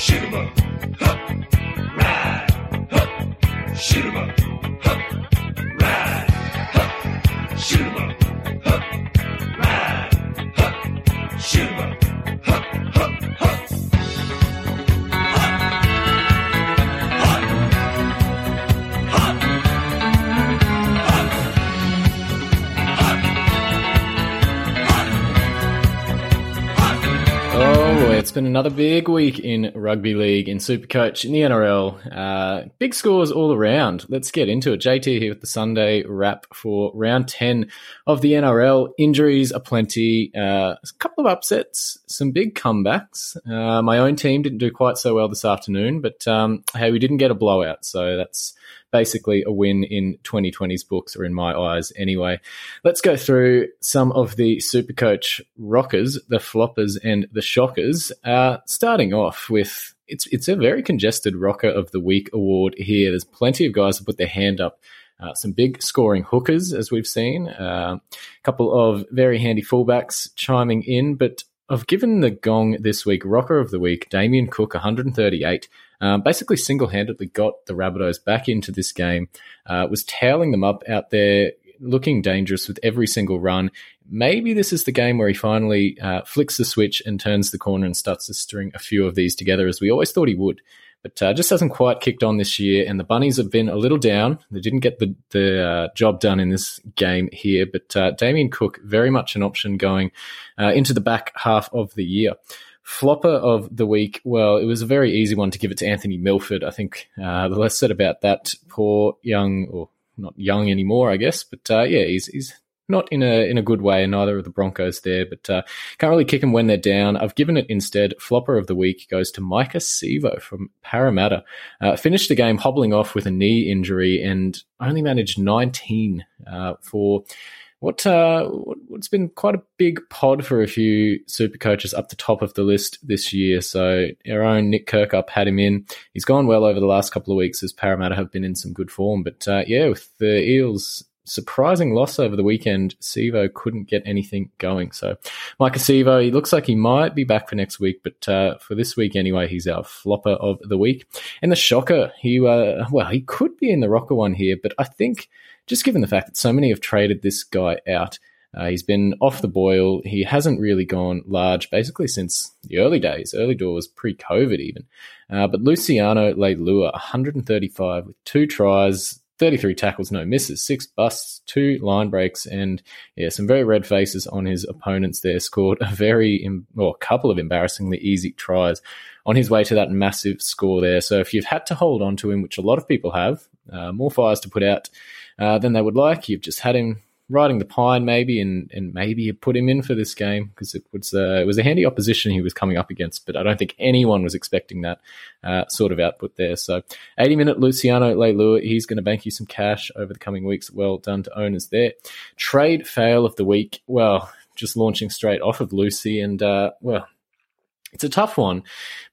Shoot 'em up. Huh. Ride. Huh. Shoot 'em up. Huh. Ride. Huh. Shoot 'em up. Huh. Ride. Huh. It's been another big week in rugby league, in Supercoach, in the NRL. Uh, big scores all around. Let's get into it. JT here with the Sunday wrap for round 10 of the NRL. Injuries are plenty. Uh, a couple of upsets, some big comebacks. Uh, my own team didn't do quite so well this afternoon, but um, hey, we didn't get a blowout, so that's basically a win in 2020's books, or in my eyes anyway. Let's go through some of the Supercoach rockers, the floppers, and the shockers. Uh, starting off with it's it's a very congested rocker of the week award here. There's plenty of guys who put their hand up. Uh, some big scoring hookers, as we've seen. Uh, a couple of very handy fullbacks chiming in, but I've given the gong this week rocker of the week, Damien Cook, 138. Um, basically, single handedly got the Rabbitohs back into this game, uh, was tailing them up out there, looking dangerous with every single run. Maybe this is the game where he finally uh, flicks the switch and turns the corner and starts to string a few of these together, as we always thought he would. But uh, just hasn't quite kicked on this year, and the Bunnies have been a little down. They didn't get the the uh, job done in this game here, but uh, Damien Cook very much an option going uh, into the back half of the year. Flopper of the week. Well, it was a very easy one to give it to Anthony Milford. I think uh, the less said about that poor young, or not young anymore, I guess. But uh, yeah, he's he's not in a in a good way. Neither of the Broncos there, but uh, can't really kick them when they're down. I've given it instead. Flopper of the week goes to Maika Sivo from Parramatta. Uh, finished the game hobbling off with a knee injury and only managed 19 uh, for what uh, what's been quite a big pod for a few super coaches up the top of the list this year. So our own Nick Kirkup had him in. He's gone well over the last couple of weeks as Parramatta have been in some good form. But uh, yeah, with the Eels surprising loss over the weekend, Sivo couldn't get anything going. So Maika Sivo, he looks like he might be back for next week, but uh, for this week anyway, he's our flopper of the week. And the shocker, he uh, well, he could be in the rocker one here, but I think just given the fact that so many have traded this guy out, uh, he's been off the boil. He hasn't really gone large basically since the early days, early doors, pre COVID even. Uh, but Luciano Leilua, 135 with two tries, 33 tackles, no misses, six busts, two line breaks, and yeah, some very red faces on his opponents there. Scored a very, or a couple of embarrassingly easy tries on his way to that massive score there. So if you've had to hold on to him, which a lot of people have, uh, more fires to put out uh, than they would like, you've just had him riding the pine maybe, and and maybe you put him in for this game because it was uh, it was a handy opposition he was coming up against, but I don't think anyone was expecting that uh, sort of output there. So 80 minute Luciano Leilua, he's going to bank you some cash over the coming weeks. Well done to owners there. Trade fail of the week. Well, just launching straight off of Lucy, and uh, well. It's a tough one,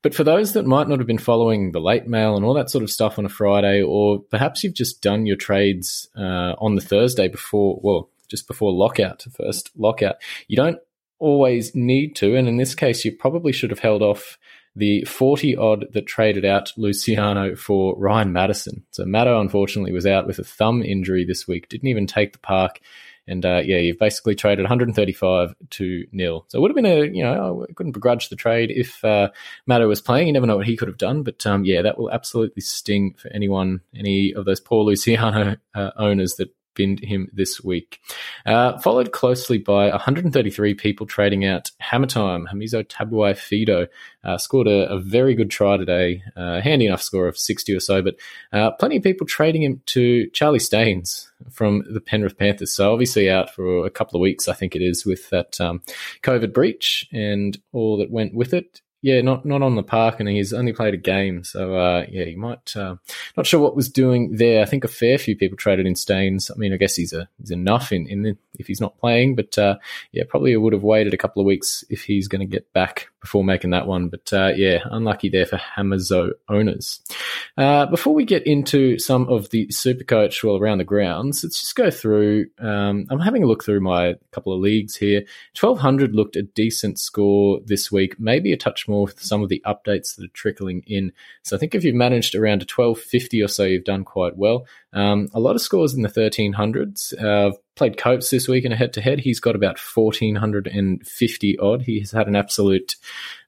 but for those that might not have been following the late mail and all that sort of stuff on a Friday, or perhaps you've just done your trades uh, on the Thursday before, well, just before lockout, first lockout, you don't always need to. And in this case, you probably should have held off the 40 odd that traded out Luciano for Ryan Matterson. So Maddo unfortunately was out with a thumb injury this week, didn't even take the park. And uh, yeah, you've basically traded 135 to nil. So it would have been a, you know, I couldn't begrudge the trade if uh, Maddo was playing. You never know what he could have done. But um, yeah, that will absolutely sting for anyone, any of those poor Luciano uh, owners that binned him this week. Uh, followed closely by 133 people trading out Hammer Time. Hamiso Tabuai-Fidow uh, scored a, a, very good try today, uh, handy enough score of 60 or so, but uh, plenty of people trading him to Charlie Staines from the Penrith Panthers. So obviously out for a couple of weeks, I think it is, with that um, COVID breach and all that went with it yeah, not not on the park, and he's only played a game. So uh, yeah, you might uh, not sure what was doing there. I think a fair few people traded in Staines. I mean, I guess he's a he's enough in in the, if he's not playing, but uh, yeah, probably would have waited a couple of weeks if he's going to get back before making that one. But uh, yeah, unlucky there for Hamiso owners. Uh, before we get into some of the super coach well around the grounds, let's just go through. Um, I'm having a look through my couple of leagues here. Twelve hundred looked a decent score this week, maybe a touch more with some of the updates that are trickling in. So I think if you've managed around a 1250 or so, you've done quite well. Um, a lot of scores in the 1300s. Uh, played Copes this week in a head to head. He's got about 1450 odd. He has had an absolute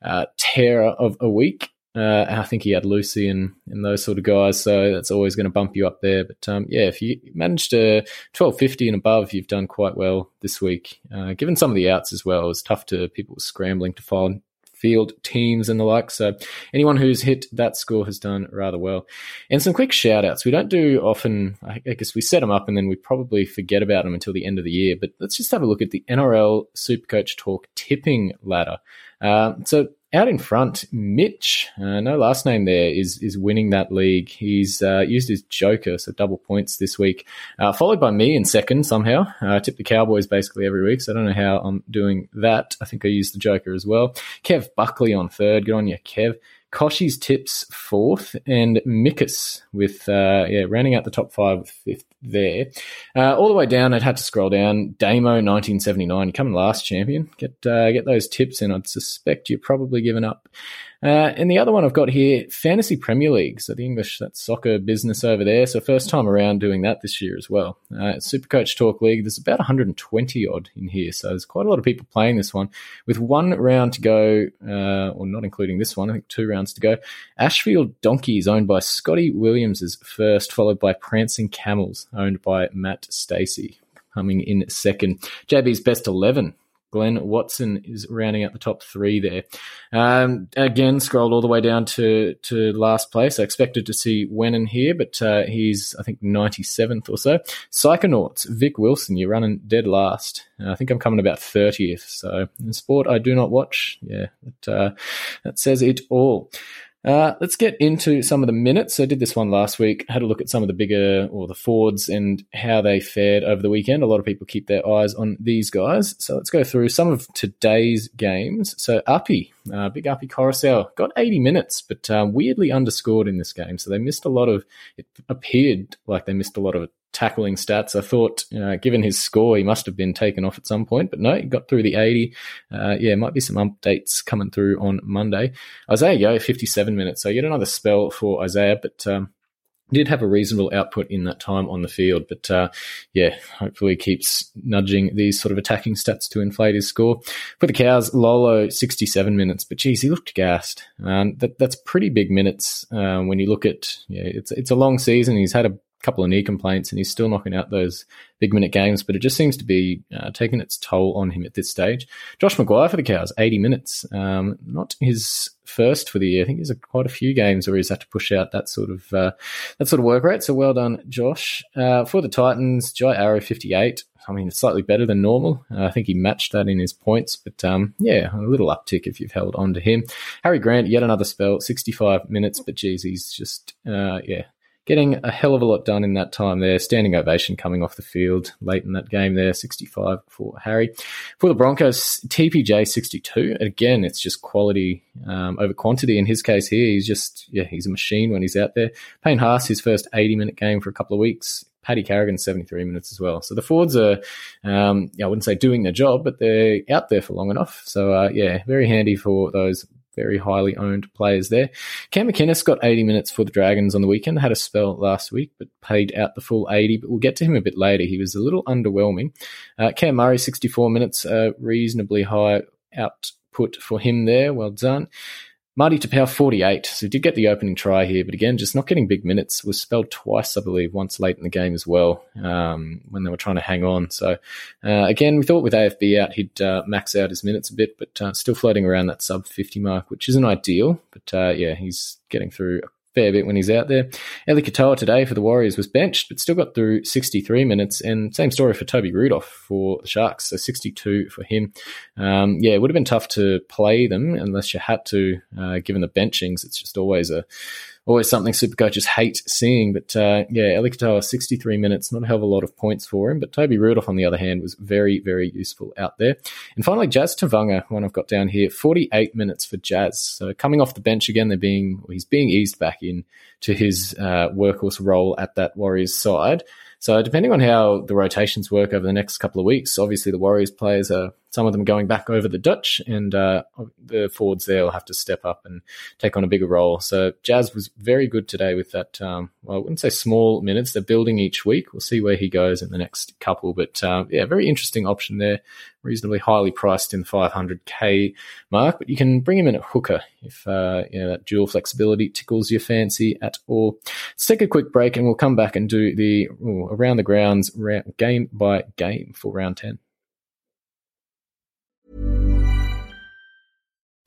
uh, terror of a week. Uh, I think he had Lucy and, and those sort of guys, so that's always going to bump you up there. But um, yeah, if you managed to 1250 and above, you've done quite well this week. Uh, given some of the outs as well, it's tough to people scrambling to find field teams and the like. So anyone who's hit that score has done rather well. And some quick shout outs. We don't do often, I guess we set them up and then we probably forget about them until the end of the year. But let's just have a look at the NRL Supercoach Talk tipping ladder. Uh, so out in front, Mitch, uh, no last name there, is is winning that league. He's uh, used his Joker, so double points this week, uh, followed by me in second somehow. Uh, I tip the Cowboys basically every week, so I don't know how I'm doing that. I think I used the Joker as well. Kev Buckley on third. Good on you, Kev. Koshi's tips fourth, and Mikus with uh, yeah rounding out the top five fifth there. Uh, all the way down, I'd had to scroll down. Damo 1979, coming last champion. Get uh, get those tips in. I'd suspect you're probably given up. Uh, and the other one I've got here, Fantasy Premier League. So the English, that soccer business over there. So first time around doing that this year as well. Uh, Supercoach Talk League, there's about 120 odd in here. So there's quite a lot of people playing this one. With one round to go, uh, or not including this one, I think two rounds to go. Ashfield Donkeys, owned by Scotty Williams, is first, followed by Prancing Camels, owned by Matt Stacey coming in second. JB's best 11 Glenn Watson is rounding out the top three there. Um, again, scrolled all the way down to, to last place. I expected to see Wennon here, but uh, he's, I think, 97th or so. Psychonauts, Vic Wilson, you're running dead last. Uh, I think I'm coming about 30th. So, in sport I do not watch, yeah, that, uh, that says it all. Uh, let's get into some of the minutes. I did this one last week. Had a look at some of the bigger or the Fords and how they fared over the weekend. A lot of people keep their eyes on these guys. So let's go through some of today's games. So Api, uh, big Api Koroisau, got 80 minutes, but um, weirdly underscored in this game. So they missed a lot of. It appeared like they missed a lot of tackling stats. I thought, uh, given his score, he must have been taken off at some point, but no, he got through the 80. Uh, yeah, might be some updates coming through on Monday. Isaiah Yeo, 57 minutes. So yet another spell for Isaiah, but um, did have a reasonable output in that time on the field, but uh, yeah, hopefully keeps nudging these sort of attacking stats to inflate his score. For the Cows, Lolo sixty-seven minutes, but geez, he looked gassed. Um, that, that's pretty big minutes uh, when you look at yeah, it's it's a long season. He's had a couple of knee complaints, and he's still knocking out those big minute games. But it just seems to be uh, taking its toll on him at this stage. Josh McGuire for the Cows, 80 minutes. Um, not his first for the year. I think there's a, quite a few games where he's had to push out that sort of uh, that sort of work rate. So well done, Josh. Uh, for the Titans, Jai Arrow, 58. I mean, it's slightly better than normal. Uh, I think he matched that in his points, but um, yeah, a little uptick if you've held on to him. Harry Grant, yet another spell, 65 minutes, but geez, he's just, uh, yeah, getting a hell of a lot done in that time there. Standing ovation coming off the field late in that game there, 65 for Harry. For the Broncos, TPJ 62. Again, it's just quality um, over quantity. In his case here, he's just, yeah, he's a machine when he's out there. Payne Haas, his first 80 minute game for a couple of weeks. Paddy Carrigan, 73 minutes as well. So the Fords are, um, yeah, I wouldn't say doing their job, but they're out there for long enough. So, uh, yeah, very handy for those very highly owned players there. Cam McInnes got 80 minutes for the Dragons on the weekend, had a spell last week, but paid out the full 80. But we'll get to him a bit later. He was a little underwhelming. Uh, Cam Murray, 64 minutes, uh, reasonably high output for him there. Well done. Marty Taupau, 48. So he did get the opening try here, but again, just not getting big minutes. Was spelled twice, I believe, once late in the game as well, um, when they were trying to hang on. So uh, again, we thought with AFB out, he'd uh, max out his minutes a bit, but uh, still floating around that sub 50 mark, which isn't ideal. But uh, yeah, he's getting through fair bit when he's out there. Eli Katoa today for the Warriors was benched, but still got through 63 minutes. And same story for Toby Rudolf for the Sharks, so 62 for him. Um, yeah, it would have been tough to play them unless you had to, uh, given the benchings. It's just always a always something super coaches hate seeing. But uh, yeah, Eli Katoa, 63 minutes, not a hell of a lot of points for him. But Toby Rudolf, on the other hand, was very, very useful out there. And finally, Jazz Tevaga, one I've got down here, 48 minutes for Jazz. So coming off the bench again, they're being, he's being eased back in to his uh, workhorse role at that Warriors side. So depending on how the rotations work over the next couple of weeks, obviously the Warriors players are some of them going back over the Dutch, and uh, the forwards there will have to step up and take on a bigger role. So Jazz was very good today with that. Um, well, I wouldn't say small minutes; they're building each week. We'll see where he goes in the next couple, but uh, yeah, very interesting option there. Reasonably highly priced in the 500k mark, but you can bring him in at hooker if uh, you know that dual flexibility tickles your fancy at all. Let's take a quick break, and we'll come back and do the ooh, around the grounds game by game for round ten.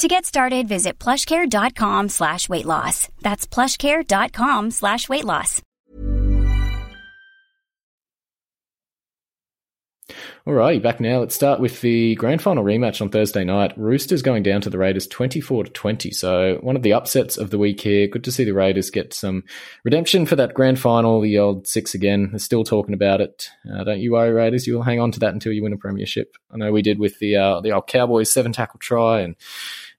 To get started, visit plushcare.com slash weight loss. That's plushcare.com slash weight loss. Alrighty, back now. Let's start with the grand final rematch on Thursday night. Roosters going down to the Raiders 24 to 20. So one of the upsets of the week here. Good to see the Raiders get some redemption for that grand final. The old six again. They're still talking about it. Uh, don't you worry, Raiders. You'll hang on to that until you win a premiership. I know we did with the uh, the old Cowboys seven tackle try and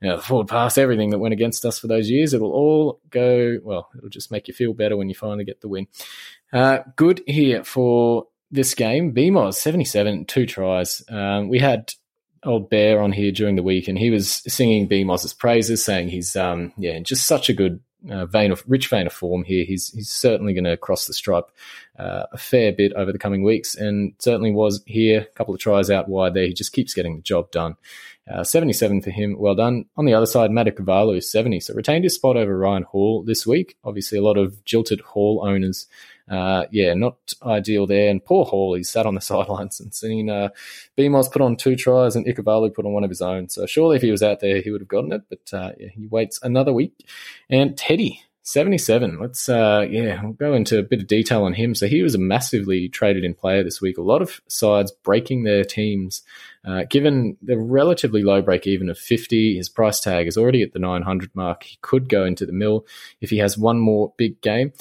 you know, the forward pass, everything that went against us for those years. It'll all go well. It'll just make you feel better when you finally get the win. Uh, good here for this game, BMOS 77, two tries. Um, we had old Bear on here during the week, and he was singing BMOS's praises, saying he's um, yeah, just such a good uh, vein of rich vein of form here. He's he's certainly going to cross the stripe uh, a fair bit over the coming weeks, and certainly was here. A couple of tries out wide there. He just keeps getting the job done. Uh, 77 for him, well done. On the other side, Matt Ikuvalu 70, so retained his spot over Ryan Hall this week. Obviously, a lot of jilted Hall owners uh, yeah, not ideal there. And poor Hall, he sat on the sidelines and seen uh, BMOS put on two tries and Ikuvalu put on one of his own. So surely if he was out there, he would have gotten it. But uh, yeah, he waits another week. And Teddy, 77. Let's, uh, yeah, we'll go into a bit of detail on him. So he was a massively traded in player this week. A lot of sides breaking their teams. Uh, given the relatively low break even of 50, his price tag is already at the 900 mark. He could go into the mill if he has one more big game.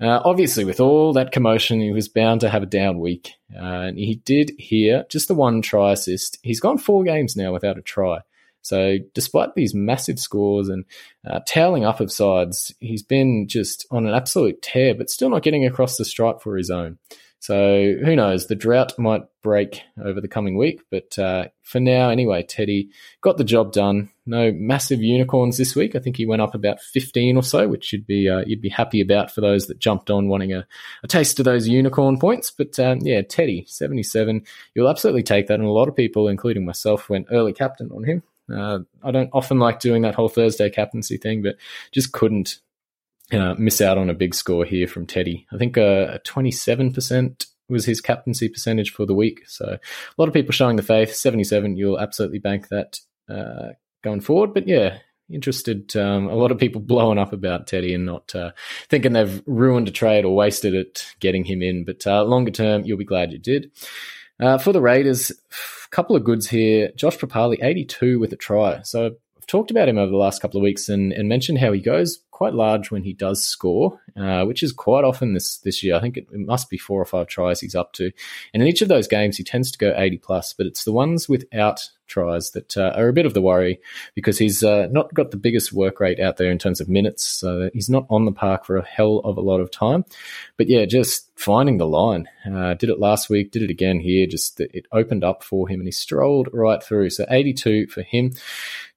Uh, obviously, with all that commotion, he was bound to have a down week. Uh, and he did here just the one try assist. He's gone four games now without a try. So, despite these massive scores and uh, up of sides, he's been just on an absolute tear, but still not getting across the stripe for his own. So who knows? The drought might break over the coming week, but uh, for now, anyway, Teddy got the job done. No massive unicorns this week. I think he went up about fifteen or so, which you'd be uh, you'd be happy about for those that jumped on wanting a, a taste of those unicorn points. But um, yeah, Teddy seventy seven. You'll absolutely take that, and a lot of people, including myself, went early captain on him. Uh, I don't often like doing that whole Thursday captaincy thing, but just couldn't uh, miss out on a big score here from Teddy. I think uh, 27% was his captaincy percentage for the week. So a lot of people showing the faith. 77, you'll absolutely bank that uh, going forward. But yeah, interested. Um, a lot of people blowing up about Teddy and not uh, thinking they've ruined a trade or wasted it getting him in. But uh, longer term, you'll be glad you did. Uh, for the Raiders, a couple of goods here. Josh Papalii, 82 with a try. So I've talked about him over the last couple of weeks and, and mentioned how he goes quite large when he does score, uh, which is quite often this this year. I think it, it, must be four or five tries he's up to, and in each of those games he tends to go eighty plus. But it's the ones without tries that uh, are a bit of the worry because he's uh, not got the biggest work rate out there in terms of minutes. So he's not on the park for a hell of a lot of time. But yeah, just finding the line. Uh, did it last week, did it again here. Just it opened up for him and he strolled right through. So 82 for him.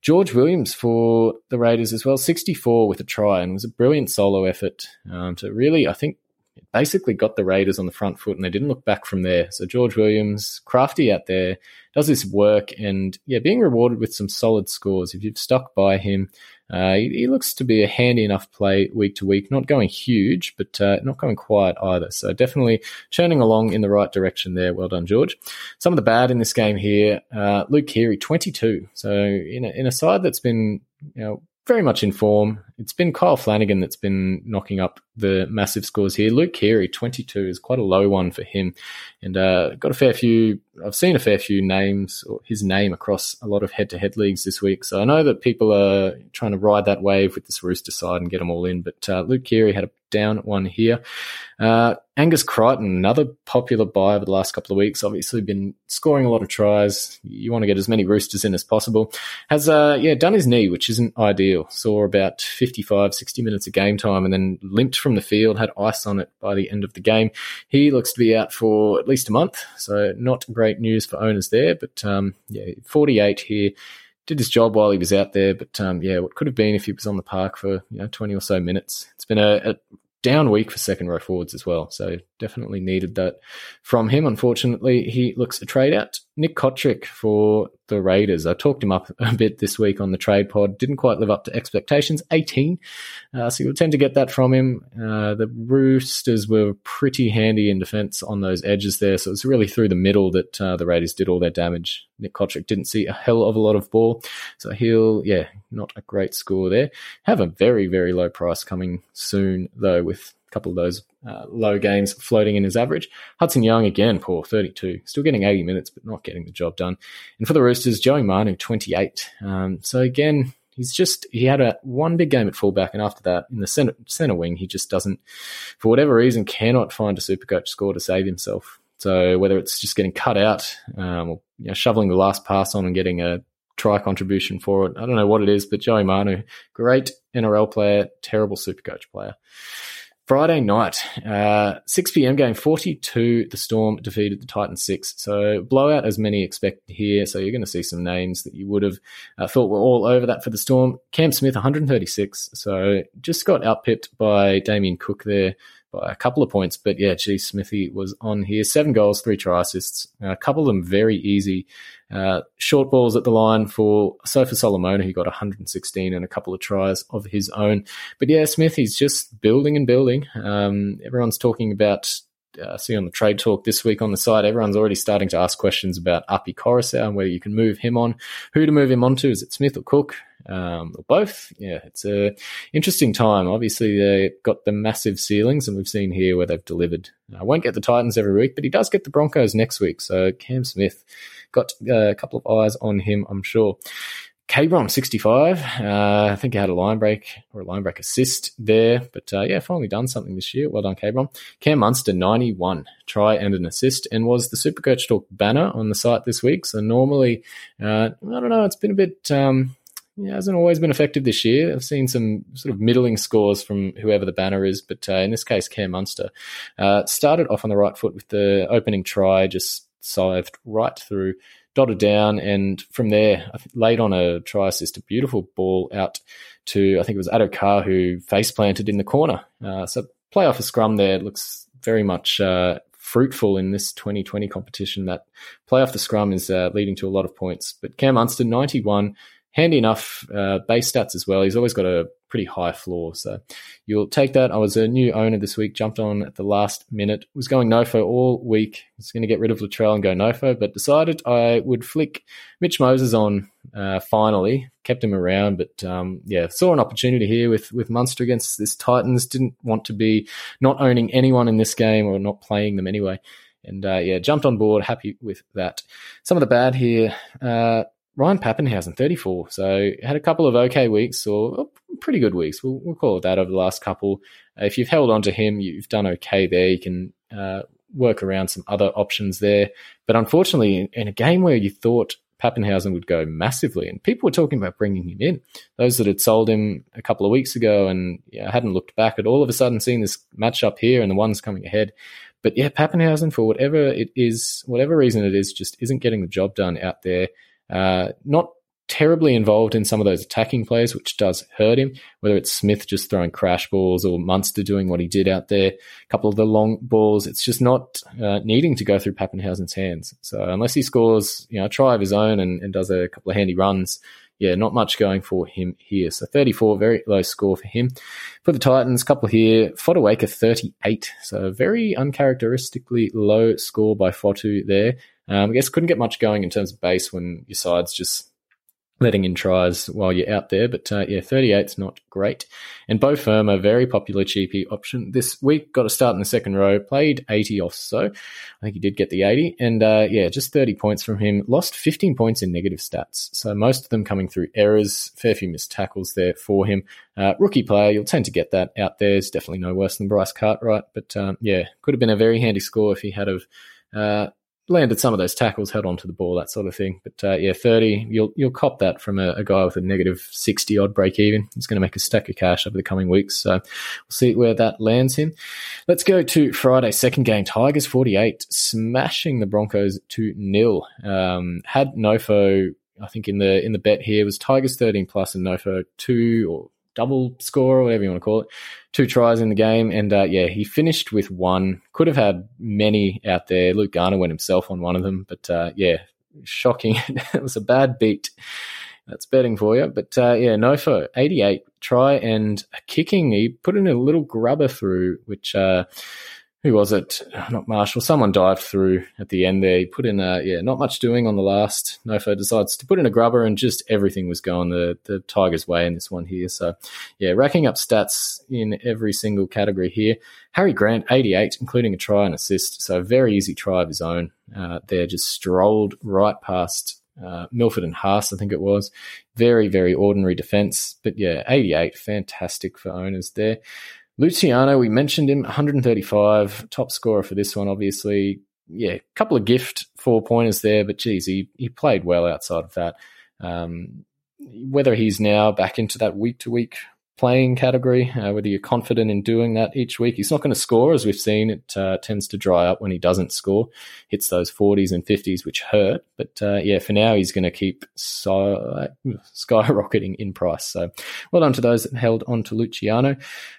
George Williams for the Raiders as well, 64 with a try, and was a brilliant solo effort um, to really, I think, it basically got the Raiders on the front foot, and they didn't look back from there. So George Williams, crafty out there, does his work, and yeah, being rewarded with some solid scores. If you've stuck by him, uh, he, he, looks to be a handy enough play week to week. Not going huge, but uh, not going quiet either. So definitely churning along in the right direction there. Well done, George. Some of the bad in this game here: uh, Luke Keary, twenty-two. So in a, in a side that's been you know very much in form. It's been Kyle Flanagan that's been knocking up the massive scores here. Luke Keary, 22, is quite a low one for him. And uh, got a fair few, I've seen a fair few names, or his name across a lot of head to head leagues this week. So I know that people are trying to ride that wave with this Rooster side and get them all in. But uh, Luke Keary had a down one here. Uh, Angus Crichton, another popular buy over the last couple of weeks, obviously been scoring a lot of tries. You want to get as many roosters in as possible. Has, uh, yeah, done his knee, which isn't ideal. Saw about 55, 60 minutes of game time and then limped from the field, had ice on it by the end of the game. He looks to be out for at least a month, so not great news for owners there, but um, yeah, 48 here did his job while he was out there. But um, yeah, what could have been if he was on the park for you know twenty or so minutes. It's been a, a down week for second row forwards as well. So definitely needed that from him. Unfortunately, he looks a trade out. Nick Cotric for the Raiders. I talked him up a bit this week on the trade pod. Didn't quite live up to expectations. 18. Uh, so you'll tend to get that from him. Uh, the Roosters were pretty handy in defense on those edges there. So it's really through the middle that uh, the Raiders did all their damage. Nick Cotric didn't see a hell of a lot of ball. So he'll, yeah, not a great score there. Have a very, very low price coming soon, though, with couple of those uh, low games floating in his average. Hudson Young, again, poor, 32. Still getting 80 minutes, but not getting the job done. And for the Roosters, Joey Manu, 28. Um, so again, he's just, he had a one big game at fullback, and after that, in the center, center wing, he just doesn't, for whatever reason, cannot find a super coach score to save himself. So whether it's just getting cut out um, or you know, shoveling the last pass on and getting a try contribution for it, I don't know what it is, but Joey Manu, great NRL player, terrible super coach player. Friday night, uh, 6 p.m. game 42. The Storm defeated the Titans 6. So blowout as many expected here. So you're going to see some names that you would have uh, thought were all over that for the Storm. Cam Smith, 136. So just got outpipped by Damien Cook there by a couple of points. But yeah, gee, Smithy was on here. Seven goals, three try assists. A couple of them very easy. Uh, short balls at the line for Sofa Solomona, who got 116 and a couple of tries of his own. But yeah, Smith, he's just building and building. Um, everyone's talking about uh, see on the trade talk this week on the site, everyone's already starting to ask questions about Api Koroisau and whether you can move him on. Who to move him on to? Is it Smith or Cook? Um, or both? Yeah, it's a interesting time. Obviously, they've got the massive ceilings, and we've seen here where they've delivered. I won't get the Titans every week, but he does get the Broncos next week. So Cam Smith got uh, a couple of eyes on him, I'm sure. Cabron, 65. Uh, I think he had a line break or a line break assist there. But uh, yeah, finally done something this year. Well done, Cabron. Cam Munster, 91. Try and an assist and was the Supercoach Talk banner on the site this week. So normally, uh, I don't know, it's been a bit. Um, yeah, hasn't always been effective this year. I've seen some sort of middling scores from whoever the banner is, but uh, in this case, Cam Munster uh, started off on the right foot with the opening try, just scythed right through dotted down, and from there, laid on a try assist, a beautiful ball out to I think it was Addo-Carr who face planted in the corner. Uh, so play off a scrum there looks very much uh, fruitful in this 2020 competition. That play off the scrum is uh, leading to a lot of points. But Cam Munster, 91, handy enough uh, base stats as well. He's always got a pretty high floor, so you'll take that. I was a new owner this week, jumped on at the last minute, was going nofo all week. Was going to get rid of Latrell and go nofo, but decided I would flick Mitch Moses on uh, finally. Kept him around, but um, yeah, saw an opportunity here with, with Munster against this Titans. Didn't want to be not owning anyone in this game or not playing them anyway. And uh, yeah, jumped on board, happy with that. Some of the bad here, uh, Ryan Papenhuyzen, 34. So had a couple of okay weeks or pretty good weeks. We'll, we'll call it that over the last couple. Uh, if you've held on to him, you've done okay there. You can uh, work around some other options there. But unfortunately, in, in a game where you thought Papenhuyzen would go massively, and people were talking about bringing him in. Those that had sold him a couple of weeks ago and yeah, hadn't looked back at all of a sudden seeing this match up here and the ones coming ahead. But yeah, Papenhuyzen, for whatever it is, whatever reason it is, just isn't getting the job done out there. Uh, not terribly involved in some of those attacking plays, which does hurt him, whether it's Smith just throwing crash balls or Munster doing what he did out there, a couple of the long balls. It's just not uh, needing to go through Papenhuyzen's hands. So unless he scores, you know, a try of his own and, and does a couple of handy runs, yeah, not much going for him here. So 34, very low score for him. For the Titans, couple here, Fotuaika 38. So very uncharacteristically low score by Fotu there. Um, I guess couldn't get much going in terms of base when your side's just letting in tries while you're out there. But uh, yeah, 38 is not great. And Beau a very popular cheapie option this week. Got a start in the second row, played 80 off so. I think he did get the 80. And uh, yeah, just 30 points from him. Lost 15 points in negative stats. So most of them coming through errors. Fair few missed tackles there for him. Uh, rookie player, you'll tend to get that out there. It's definitely no worse than Bryce Cartwright. But um, yeah, could have been a very handy score if he had of uh, landed some of those tackles, held onto the ball, that sort of thing. But uh, yeah, thirty, you'll you'll cop that from a, a guy with a negative sixty odd break even. He's going to make a stack of cash over the coming weeks, so we'll see where that lands him. Let's go to Friday, second game. Tigers forty eight, smashing the Broncos to nil. Um, had Nofo. I think in the in the bet here was Tigers thirteen plus and Nofo two or double score or whatever you want to call it. Two tries in the game, and uh, yeah, he finished with one. Could have had many out there. Luke Garner went himself on one of them, but uh, yeah, shocking. it was a bad beat. That's betting for you. But uh, yeah, Nofo, 88 try and kicking. He put in a little grubber through, which uh, who was it? Not Marshall. Someone dived through at the end there. He put in a, yeah, not much doing on the last. Nofo decides to put in a grubber and just everything was going the, the Tigers' way in this one here. So, yeah, racking up stats in every single category here. Harry Grant, 88, including a try and assist. So, very easy try of his own uh, there. Just strolled right past uh, Milford and Haas, I think it was. Very, very ordinary defense. But yeah, 88, fantastic for owners there. Luciano, we mentioned him, 135, top scorer for this one, obviously. Yeah, a couple of gift four pointers there, but geez, he, he played well outside of that. Um, whether he's now back into that week to week playing category, uh, whether you're confident in doing that each week. He's not going to score, as we've seen. It uh, tends to dry up when he doesn't score, hits those 40s and 50s, which hurt. But uh, yeah, for now, he's going to keep so, skyrocketing in price. So well done to those that held on to Luciano.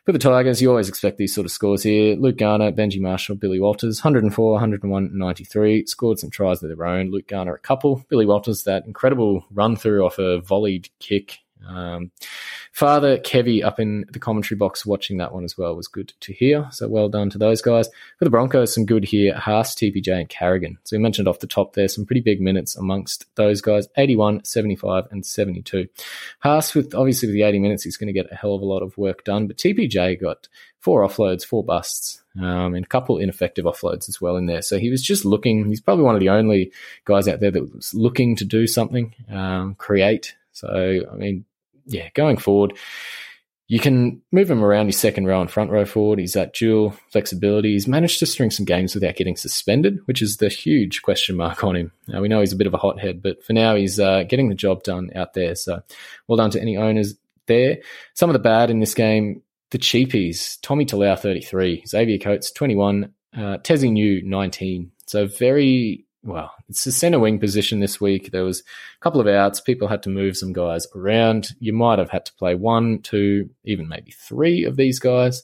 For the Tigers, you always expect these sort of scores here. Luke Garner, Benji Marshall, Billy Walters, 104, 101, 93. Scored some tries of their own. Luke Garner, a couple. Billy Walters, that incredible run through off a volleyed kick um, Father Kevy up in the commentary box watching that one as well was good to hear. So well done to those guys. For the Broncos, some good here. Haas, TPJ, and Carrigan. So we mentioned off the top there some pretty big minutes amongst those guys 81, 75, and 72. Haas, with obviously with the 80 minutes, he's going to get a hell of a lot of work done. But TPJ got four offloads, four busts, um, and a couple ineffective offloads as well in there. So he was just looking, he's probably one of the only guys out there that was looking to do something, um, create. So, I mean, yeah, going forward, you can move him around your second row and front row forward. He's that dual flexibility. He's managed to string some games without getting suspended, which is the huge question mark on him. Now, we know he's a bit of a hothead, but for now, he's uh, getting the job done out there. So, well done to any owners there. Some of the bad in this game, the cheapies. Tommy Talau, 33. Xavier Coates, 21. Uh, Tesi Niu, 19. So, very well, it's the center wing position this week. There was a couple of outs. People had to move some guys around. You might have had to play one, two, even maybe three of these guys.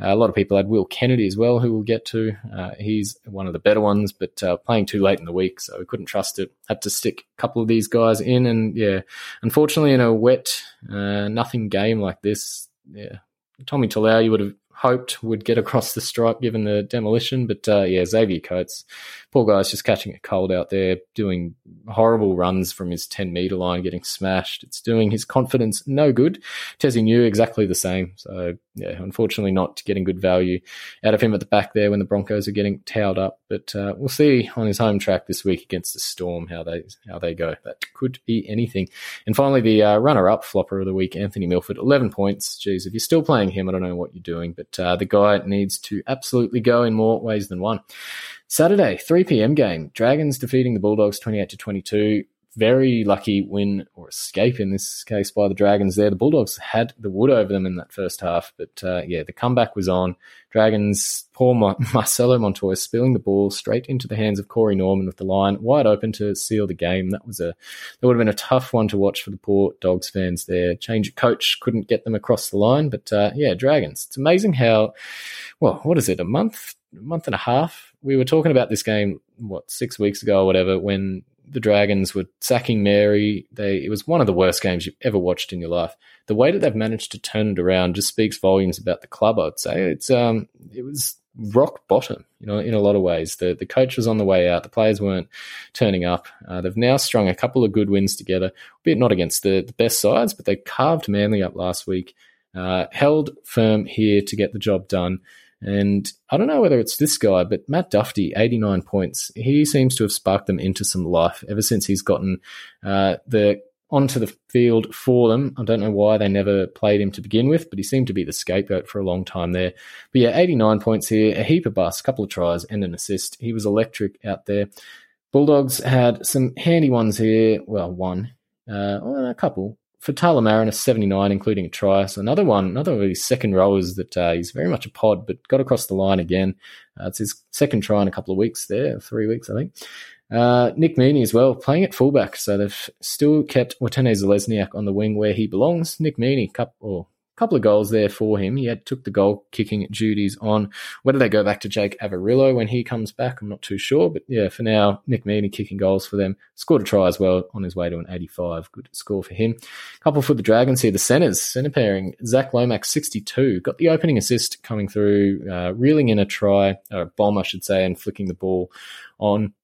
Uh, a lot of people had Will Kennedy as well, who we'll get to. Uh, he's one of the better ones, but uh, playing too late in the week, so we couldn't trust it. Had to stick a couple of these guys in, and yeah, unfortunately, in a wet, uh, nothing game like this, yeah, Tommy Talau, you would have hoped would get across the stripe given the demolition. But uh, yeah, Xavier Coates, poor guy's just catching a cold out there, doing horrible runs from his 10 metre line, getting smashed. It's doing his confidence no good. Tesi Niu exactly the same. So yeah, unfortunately not getting good value out of him at the back there when the Broncos are getting towed up. But uh, we'll see on his home track this week against the Storm how they how they go. That could be anything. And finally, the uh, runner-up flopper of the week, Anthony Milford, 11 points. Geez, if you're still playing him, I don't know what you're doing, but uh, the guy needs to absolutely go in more ways than one. Saturday, 3 p.m. game. Dragons defeating the Bulldogs 28 to 22 very lucky win or escape in this case by the Dragons there. The Bulldogs had the wood over them in that first half, but uh, yeah, the comeback was on. Dragons, poor Marcelo Montoya spilling the ball straight into the hands of Corey Norman with the line wide open to seal the game. That was a that would have been a tough one to watch for the poor Dogs fans there. Change of coach couldn't get them across the line, but uh, yeah, Dragons. It's amazing how well, what is it, a month, month and a half? We were talking about this game what six weeks ago or whatever when the Dragons were sacking Mary. They it was one of the worst games you've ever watched in your life. The way that they've managed to turn it around just speaks volumes about the club. I'd say it's um it was rock bottom, you know, in a lot of ways. The the coach was on the way out. The players weren't turning up. Uh, they've now strung a couple of good wins together, albeit not against the, the best sides, but they carved Manly up last week. Uh, held firm here to get the job done. And I don't know whether it's this guy, but Matt Dufty, 89 points. He seems to have sparked them into some life ever since he's gotten uh, the onto the field for them. I don't know why they never played him to begin with, but he seemed to be the scapegoat for a long time there. But yeah, 89 points here, a heap of busts, a couple of tries, and an assist. He was electric out there. Bulldogs had some handy ones here. Well, one, uh, well, a couple for Tyler a 79, including a try. So another one, another of his second rowers that uh, he's very much a pod, but got across the line again. Uh, it's his second try in a couple of weeks there, three weeks, I think. Uh, Nick Meaney as well, playing at fullback. So they've still kept Watene Zelezniak on the wing where he belongs. Nick Meaney, couple, or couple of goals there for him. He had took the goal kicking duties on. Whether they go back to Jake Averillo when he comes back, I'm not too sure. But yeah, for now, Nick Meaney kicking goals for them. Scored a try as well on his way to an 85. Good score for him. Couple for the Dragons here. The centers, center pairing, Zach Lomax, 62. Got the opening assist coming through, uh, reeling in a try, or a bomb, I should say, and flicking the ball on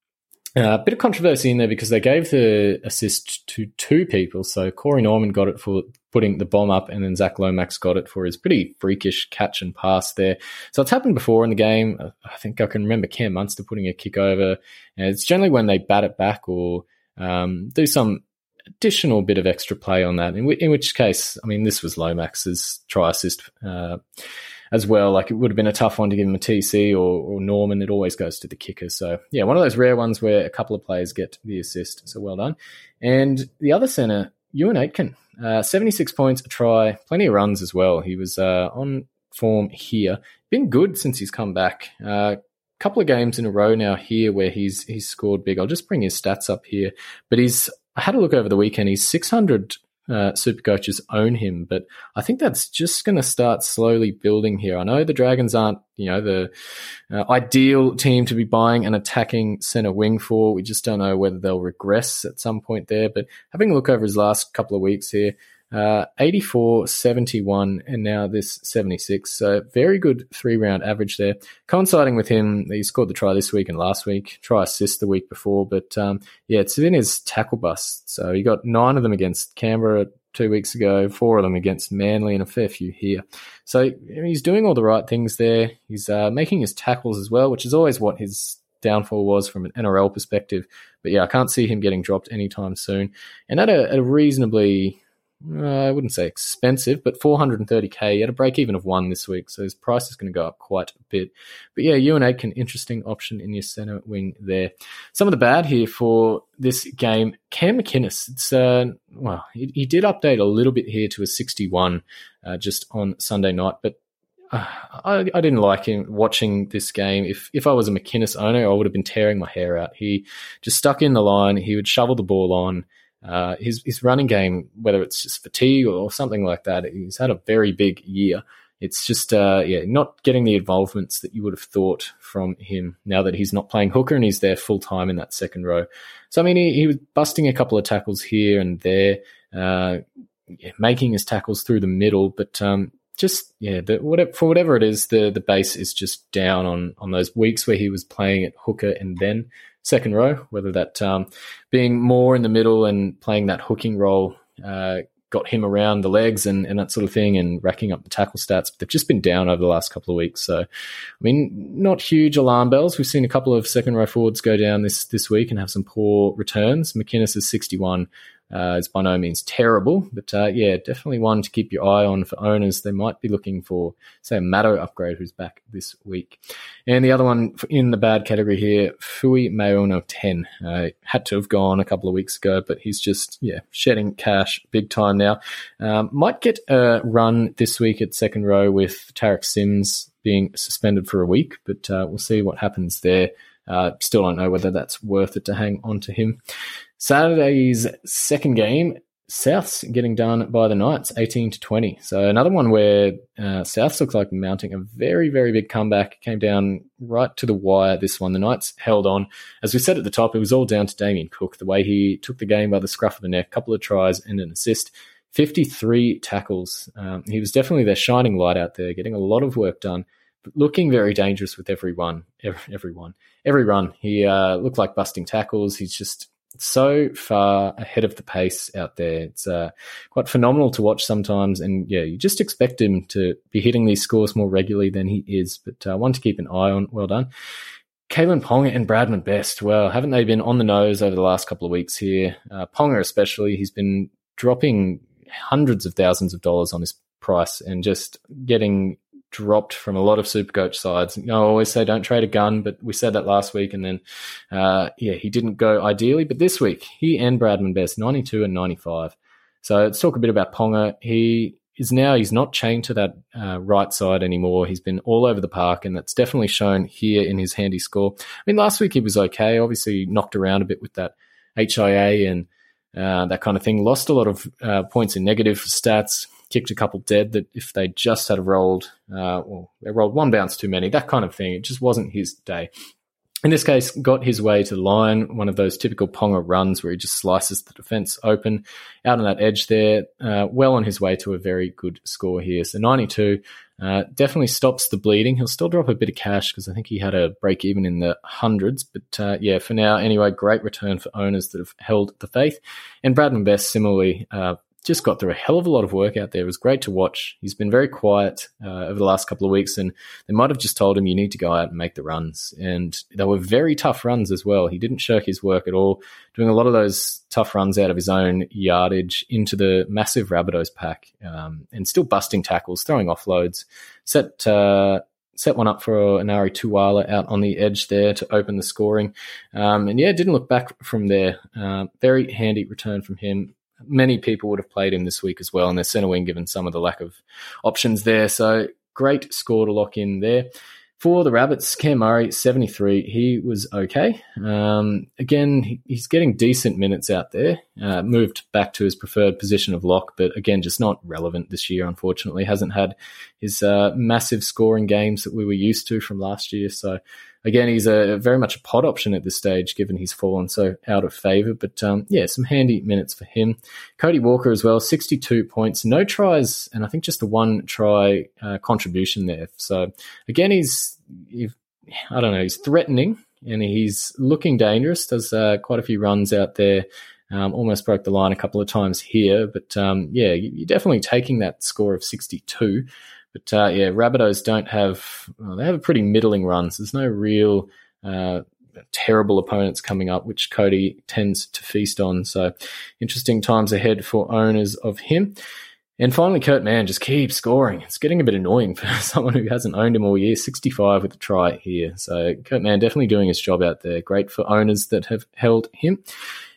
a uh, bit of controversy in there because they gave the assist to two people. So Corey Norman got it for putting the bomb up, and then Zach Lomax got it for his pretty freakish catch and pass there. So it's happened before in the game. I think I can remember Cam Munster putting a kick over. And it's generally when they bat it back or um, do some additional bit of extra play on that. In, w- in, which case, I mean, this was Lomax's try assist. Uh, as well. Like it would have been a tough one to give him a TC or, or Norman. It always goes to the kicker. So yeah, one of those rare ones where a couple of players get the assist. So well done. And the other center, Euan Aitken, uh, 76 points, a try, plenty of runs as well. He was uh, on form here. Been good since he's come back. A uh, couple of games in a row now here where he's he's scored big. I'll just bring his stats up here. But he's I had a look over the weekend. He's 600 uh, super coaches own him. But I think that's just going to start slowly building here. I know the Dragons aren't, you know, the uh, ideal team to be buying an attacking center wing for. We just don't know whether they'll regress at some point there. But having a look over his last couple of weeks here, uh, 84, 71, and now this 76. So very good three round average there. Coinciding with him, he scored the try this week and last week, try assist the week before. But um, yeah, it's in his tackle bust. So he got nine of them against Canberra two weeks ago, four of them against Manly, and a fair few here. So he's doing all the right things there. He's uh, making his tackles as well, which is always what his downfall was from an NRL perspective. But yeah, I can't see him getting dropped anytime soon. And at a, at a reasonably uh, I wouldn't say expensive, but 430k at a break even of one this week. So his price is going to go up quite a bit. But yeah, Euan Aitken, interesting option in your center wing there. Some of the bad here for this game, Cam McInnes. It's, uh, well, he, he did update a little bit here to a 61 uh, just on Sunday night, but uh, I, I, didn't like him watching this game. If if I was a McInnes owner, I would have been tearing my hair out. He just stuck in the line. He would shovel the ball on. Uh, his his running game, whether it's just fatigue or something like that, he's had a very big year. It's just uh, yeah, not getting the involvements that you would have thought from him now that he's not playing hooker and he's there full time in that second row. So I mean, he, he was busting a couple of tackles here and there, uh, making his tackles through the middle, but um, just yeah, the, whatever, for whatever it is, the the base is just down on on those weeks where he was playing at hooker and then second row. Whether that um, being more in the middle and playing that hooking role uh, got him around the legs and, and that sort of thing and racking up the tackle stats. But they've just been down over the last couple of weeks. So, I mean, not huge alarm bells. We've seen a couple of second row forwards go down this this week and have some poor returns. McInnes is 61 uh, is by no means terrible, but uh, yeah, definitely one to keep your eye on for owners. They might be looking for, say, a Matto upgrade who's back this week. And the other one in the bad category here, Fui Mayono 10. Uh, had to have gone a couple of weeks ago, but he's just, yeah, shedding cash big time now. Um, might get a run this week at second row with Tariq Sims being suspended for a week, but uh, we'll see what happens there. Uh, still don't know whether that's worth it to hang on to him. Saturday's second game, Souths getting done by the Knights, 18 to 20. So another one where uh, Souths look like mounting a very, very big comeback. Came down right to the wire. This one, the Knights held on. As we said at the top, it was all down to Damien Cook, the way he took the game by the scruff of the neck, couple of tries and an assist. 53 tackles. Um, he was definitely their shining light out there, getting a lot of work done, looking very dangerous with every one, every, every one, every run. He uh, looked like busting tackles. He's just so far ahead of the pace out there. It's uh, quite phenomenal to watch sometimes. And yeah, you just expect him to be hitting these scores more regularly than he is. But uh, one to keep an eye on. Well done. Kalyn Ponga and Bradman Best. Well, haven't they been on the nose over the last couple of weeks here? Uh, Ponga, especially, he's been dropping hundreds of thousands of dollars on his price and just getting dropped from a lot of Supercoach sides. You know, I always say don't trade a gun, but we said that last week, and then uh, yeah, he didn't go ideally. But this week, he and Bradman Best, ninety two and ninety five. So let's talk a bit about Ponga. He is now he's not chained to that uh, right side anymore. He's been all over the park, and that's definitely shown here in his handy score. I mean, last week he was okay. Obviously, knocked around a bit with that HIA and uh, that kind of thing. Lost a lot of uh, points in negative stats kicked a couple dead that if they just had rolled, uh, well, they rolled one bounce too many, that kind of thing. It just wasn't his day. In this case, got his way to the line, one of those typical Ponga runs where he just slices the defense open out on that edge there. Uh, well on his way to a very good score here. So 92 uh, definitely stops the bleeding. He'll still drop a bit of cash because I think he had a break even in the hundreds. But uh, yeah, for now, anyway, great return for owners that have held the faith. And Bradman Best, similarly, uh, just got through a hell of a lot of work out there. It was great to watch. He's been very quiet uh, over the last couple of weeks, and they might have just told him you need to go out and make the runs. And they were very tough runs as well. He didn't shirk his work at all, doing a lot of those tough runs out of his own yardage into the massive Rabbitohs pack, um, and still busting tackles, throwing offloads. Set uh, set one up for Enari Tuala out on the edge there to open the scoring. Um, and yeah, didn't look back from there. Uh, very handy return from him many people would have played him this week as well in their centre wing, given some of the lack of options there. So great score to lock in there. For the Rabbits, Cam Murray, 73. He was okay. Um, again, he's getting decent minutes out there. Uh, moved back to his preferred position of lock, but again, just not relevant this year, unfortunately. Hasn't had his uh, massive scoring games that we were used to from last year. So again, he's a very much a pod option at this stage, given he's fallen so out of favour. But um, yeah, some handy minutes for him. Cody Walker as well, 62 points, no tries, and I think just the one try uh, contribution there. So again, he's, I don't know, he's threatening and he's looking dangerous. Does uh, quite a few runs out there. Um, almost broke the line a couple of times here, but um, yeah, you're definitely taking that score of 62. But uh, yeah, Rabbitohs don't have, well, they have a pretty middling runs. There's no real uh, terrible opponents coming up, which Cody tends to feast on. So interesting times ahead for owners of him. And finally, Kurt Mann just keeps scoring. It's getting a bit annoying for someone who hasn't owned him all year. 65 with a try here. So Kurt Mann definitely doing his job out there. Great for owners that have held him.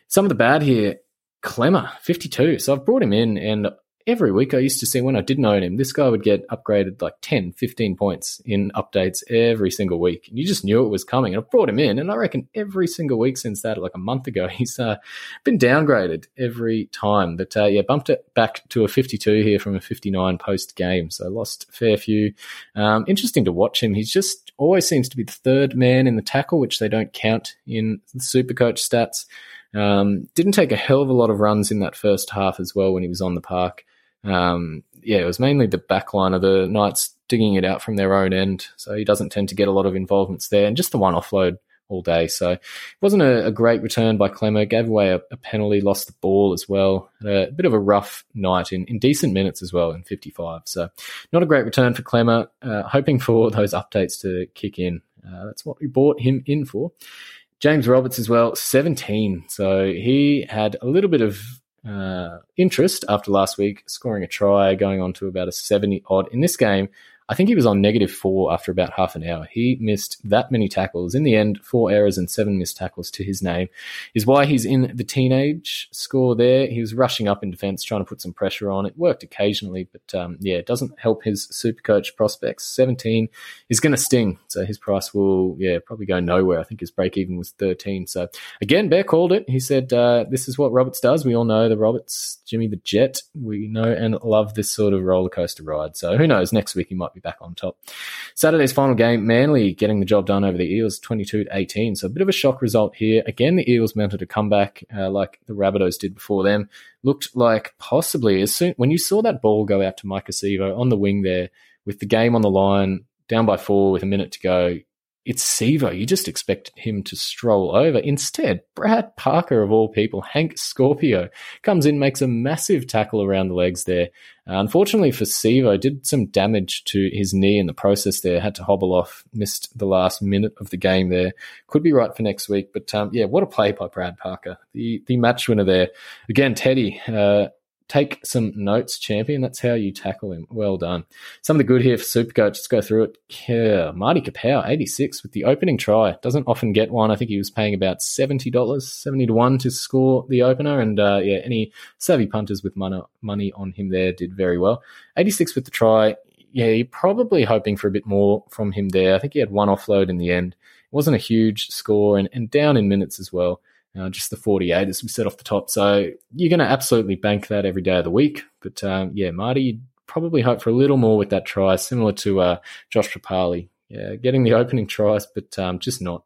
Some of the bad here, Klemmer, 52. So I've brought him in and every week I used to see when I didn't own him, this guy would get upgraded like 10, 15 points in updates every single week. And you just knew it was coming. And I brought him in, and I reckon every single week since that, like a month ago, he's uh, been downgraded every time. But uh, yeah, bumped it back to a 52 here from a 59 post game. So lost a fair few. Um, interesting to watch him. He's just always seems to be the third man in the tackle, which they don't count in the super coach stats. Um, didn't take a hell of a lot of runs in that first half as well when he was on the park. Um, yeah, it was mainly the back line of the Knights digging it out from their own end. So he doesn't tend to get a lot of involvements there. And just the one offload all day. So it wasn't a, a great return by Klemmer. Gave away a, a, penalty, lost the ball as well. A, bit of a rough night in, in decent minutes as well in 55. So not a great return for Klemmer. Uh, hoping for those updates to kick in. Uh, that's what we bought him in for. James Roberts as well, 17. So he had a little bit of uh, interest after last week, scoring a try, going on to about a 70 odd. In this game, I think he was on negative four after about half an hour. He missed that many tackles. In the end, four errors and seven missed tackles to his name is why he's in the teenage score there. He was rushing up in defence, trying to put some pressure on. It worked occasionally, but um, yeah, it doesn't help his super coach prospects. 17 is going to sting. So his price will, yeah, probably go nowhere. I think his break even was 13. So again, Bear called it. He said, uh, this is what Roberts does. We all know the Roberts, Jimmy the Jet. We know and love this sort of roller coaster ride. So who knows? Next week he might be be back on top. Saturday's final game, Manly getting the job done over the Eels 22 to 18. So a bit of a shock result here. Again, the Eels mounted a comeback uh, like the Rabbitohs did before them. Looked like possibly as soon when you saw that ball go out to Maika Sivo on the wing there with the game on the line, down by four with a minute to go, it's Sivo. You just expect him to stroll over. Instead, Brad Parker, of all people, Hank Scorpio, comes in, makes a massive tackle around the legs there. Uh, unfortunately for Sivo, did some damage to his knee in the process there, had to hobble off, missed the last minute of the game there. Could be right for next week, but um, yeah, what a play by Brad Parker. The, the match winner there. Again, Teddy, uh, take some notes, champion. That's how you tackle him. Well done. Some of the good here for Supercoach. Let's go through it. Yeah, Marty Taupau, 86 with the opening try. Doesn't often get one. I think he was paying about $70, 70 to 1 to score the opener. And uh, yeah, any savvy punters with money, on him there did very well. 86 with the try. Yeah, you're probably hoping for a bit more from him there. I think he had one offload in the end. It wasn't a huge score and, and down in minutes as well just the 48 as we said off the top. So you're going to absolutely bank that every day of the week. But um, yeah, Marty, you'd probably hope for a little more with that try, similar to uh, Josh Papalii. Yeah, getting the opening tries, but um, just not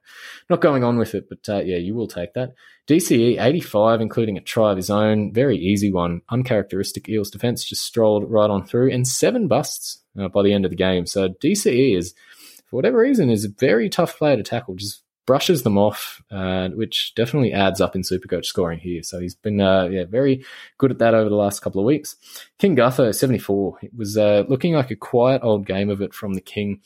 not going on with it. But uh, yeah, you will take that. DCE 85, including a try of his own, very easy one. Uncharacteristic Eels defense just strolled right on through, and seven busts uh, by the end of the game. So DCE is, for whatever reason, is a very tough player to tackle. Just brushes them off, uh, which definitely adds up in Supercoach scoring here. So he's been uh, yeah very good at that over the last couple of weeks. King Gutho, 74. It was uh, looking like a quiet old game of it from the King.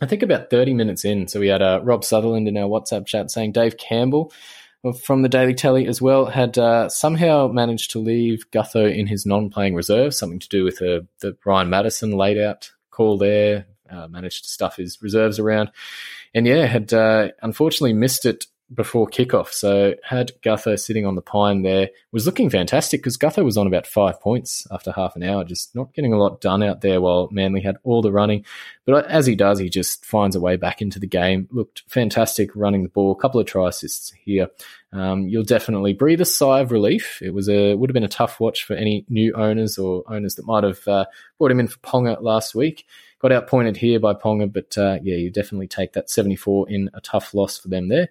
I think about 30 minutes in. So we had uh, Rob Sutherland in our WhatsApp chat saying Dave Campbell from the Daily Telly as well had uh, somehow managed to leave Gutho in his non-playing reserve, something to do with uh, the Ryan Matterson laid out call there, uh, managed to stuff his reserves around and yeah, had uh, unfortunately missed it before kickoff. So had Gutho sitting on the pine there was looking fantastic because Gutho was on about five points after half an hour, just not getting a lot done out there while Manly had all the running. But as he does, he just finds a way back into the game. Looked fantastic running the ball. A couple of try assists here. Um, you'll definitely breathe a sigh of relief. It was a would have been a tough watch for any new owners or owners that might have uh, brought him in for Ponga last week got outpointed here by Ponga, but uh, yeah, you definitely take that 74 in a tough loss for them there.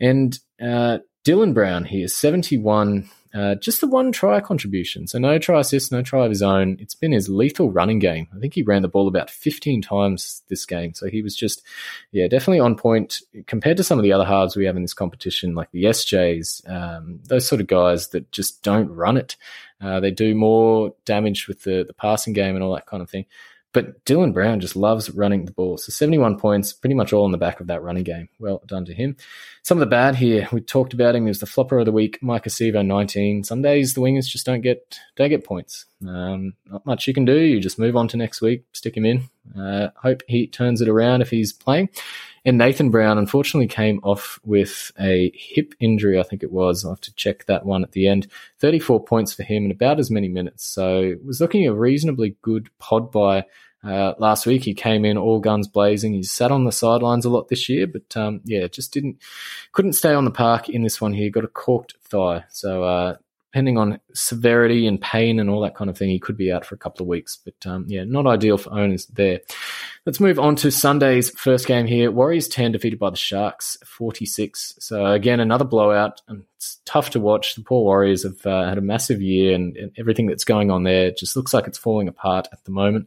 And uh, Dylan Brown here, 71, uh, just the one try contribution. So no try assist, no try of his own. It's been his lethal running game. I think he ran the ball about 15 times this game. So he was just, yeah, definitely on point compared to some of the other halves we have in this competition, like the SJs, um, those sort of guys that just don't run it. Uh, they do more damage with the, the passing game and all that kind of thing. But Dylan Brown just loves running the ball. So 71 points, pretty much all in the back of that running game. Well done to him. Some of the bad here, we talked about him. He was the flopper of the week, Maika Sivo, 19. Some days the wingers just don't get don't get points. Um, not much you can do. You just move on to next week, stick him in. Uh, hope he turns it around if he's playing. And Nathan Brown unfortunately came off with a hip injury, I think it was. I'll have to check that one at the end. 34 points for him in about as many minutes. So was looking a reasonably good pod by uh, last week. He came in all guns blazing. He's sat on the sidelines a lot this year, but um, yeah, just didn't couldn't stay on the park in this one here. Got a corked thigh. So uh, depending on severity and pain and all that kind of thing, he could be out for a couple of weeks. But um, yeah, not ideal for owners there. Let's move on to Sunday's first game here. Warriors 10 defeated by the Sharks 46. So again, another blowout. And it's tough to watch. The poor Warriors have uh, had a massive year and, and, everything that's going on there just looks like it's falling apart at the moment.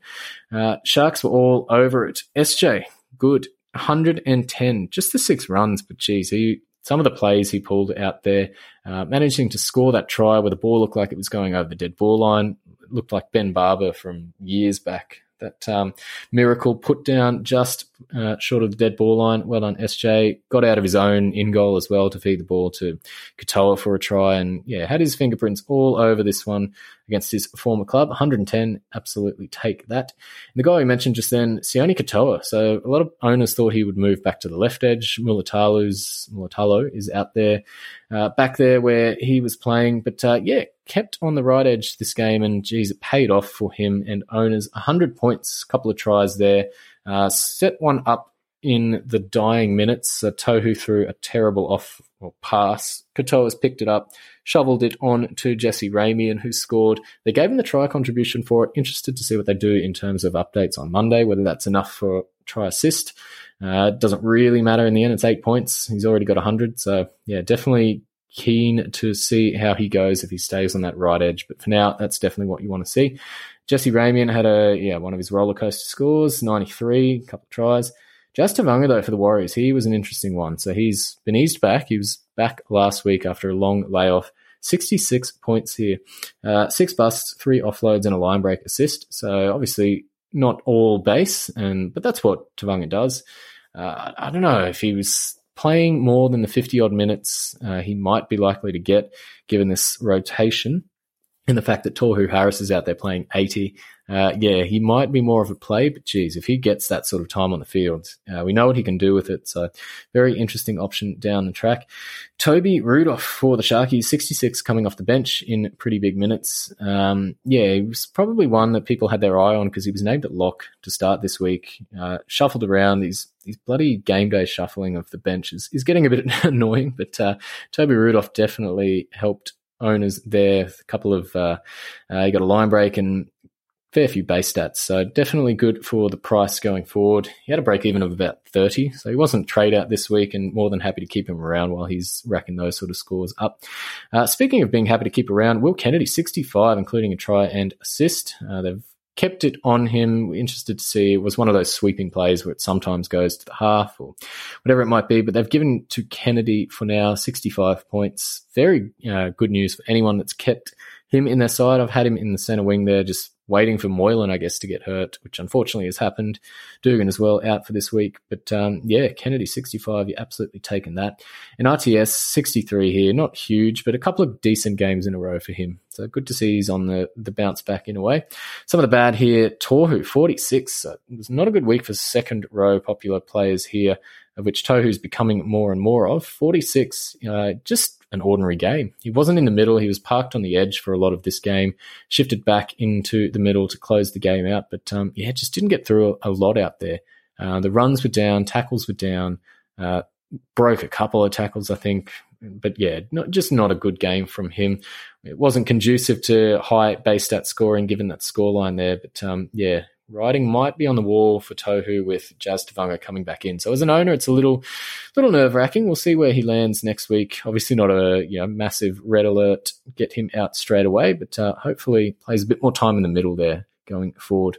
Uh, Sharks were all over it. SJ, good. 110, just the six runs, but geez, he some of the plays he pulled out there, uh, managing to score that try where the ball looked like it was going over the dead ball line. It looked like Ben Barba from years back. That um, miracle put down just uh, short of the dead ball line. Well done, SJ. Got out of his own in goal as well to feed the ball to Katoa for a try. And yeah, had his fingerprints all over this one against his former club. 110, absolutely take that. And the guy we mentioned just then, Sione Katoa. So a lot of owners thought he would move back to the left edge. Mulitalo's, Mulitalo is out there, uh, back there where he was playing. But uh, yeah, kept on the right edge this game. And geez, it paid off for him and owners. 100 points, couple of tries there. Uh, set one up in the dying minutes. Uh, Tohu threw a terrible off or pass. Katoa's picked it up, shoveled it on to Jesse Ramien, who scored. They gave him the try contribution for it. Interested to see what they do in terms of updates on Monday, whether that's enough for try assist. Uh, doesn't really matter in the end. It's eight points. He's already got 100. So, yeah, definitely keen to see how he goes if he stays on that right edge. But for now, that's definitely what you want to see. Jesse Ramien had a yeah one of his roller coaster scores, 93, a couple of tries. Just Tevaga, though, for the Warriors, he was an interesting one. So he's been eased back. He was back last week after a long layoff. 66 points here. Uh, six busts, three offloads, and a line break assist. So obviously not all base, and but that's what Tevaga does. Uh, I don't know if he was playing more than the 50 odd minutes uh, he might be likely to get given this rotation and the fact that Tohu Harris is out there playing 80, uh, yeah, he might be more of a play, but geez, if he gets that sort of time on the field, uh, we know what he can do with it. So, very interesting option down the track. Toby Rudolf for the Sharkies, 66 coming off the bench in pretty big minutes. Um, yeah, he was probably one that people had their eye on because he was named at lock to start this week. Uh, shuffled around these these bloody game day shuffling of the bench is, is getting a bit annoying, but uh, Toby Rudolf definitely helped owners there. A couple of uh, uh, you got a line break and fair few base stats, so definitely good for the price going forward. He had a break even of about thirty, so he wasn't trade out this week, and more than happy to keep him around while he's racking those sort of scores up. Uh, speaking of being happy to keep around, Will Kennedy sixty five, including a try and assist. Uh, they've kept it on him. Interested to see it was one of those sweeping plays where it sometimes goes to the half or whatever it might be. But they've given to Kennedy for now 65 points. Very uh, good news for anyone that's kept him in their side. I've had him in the center wing there, just waiting for Moylan, I guess, to get hurt, which unfortunately has happened. Dugan as well out for this week. But um, yeah, Kennedy 65, you're absolutely taking that. And RTS 63 here, not huge, but a couple of decent games in a row for him. So good to see he's on the, the bounce back in a way. Some of the bad here, Tohu 46. So it was not a good week for second row popular players here, of which Tohu's becoming more and more of. 46, uh, just an ordinary game. He wasn't in the middle. He was parked on the edge for a lot of this game, shifted back into the middle to close the game out. But um, yeah, just didn't get through a, lot out there. Uh, the runs were down, tackles were down, uh, broke a couple of tackles, I think. But yeah, not, just not a good game from him. It wasn't conducive to high base stat scoring given that scoreline there. But um, yeah, writing might be on the wall for Tohu with Jazz Tevaga coming back in. So as an owner, it's a little, little nerve wracking. We'll see where he lands next week. Obviously, not a you know massive red alert get him out straight away, but uh, hopefully plays a bit more time in the middle there going forward.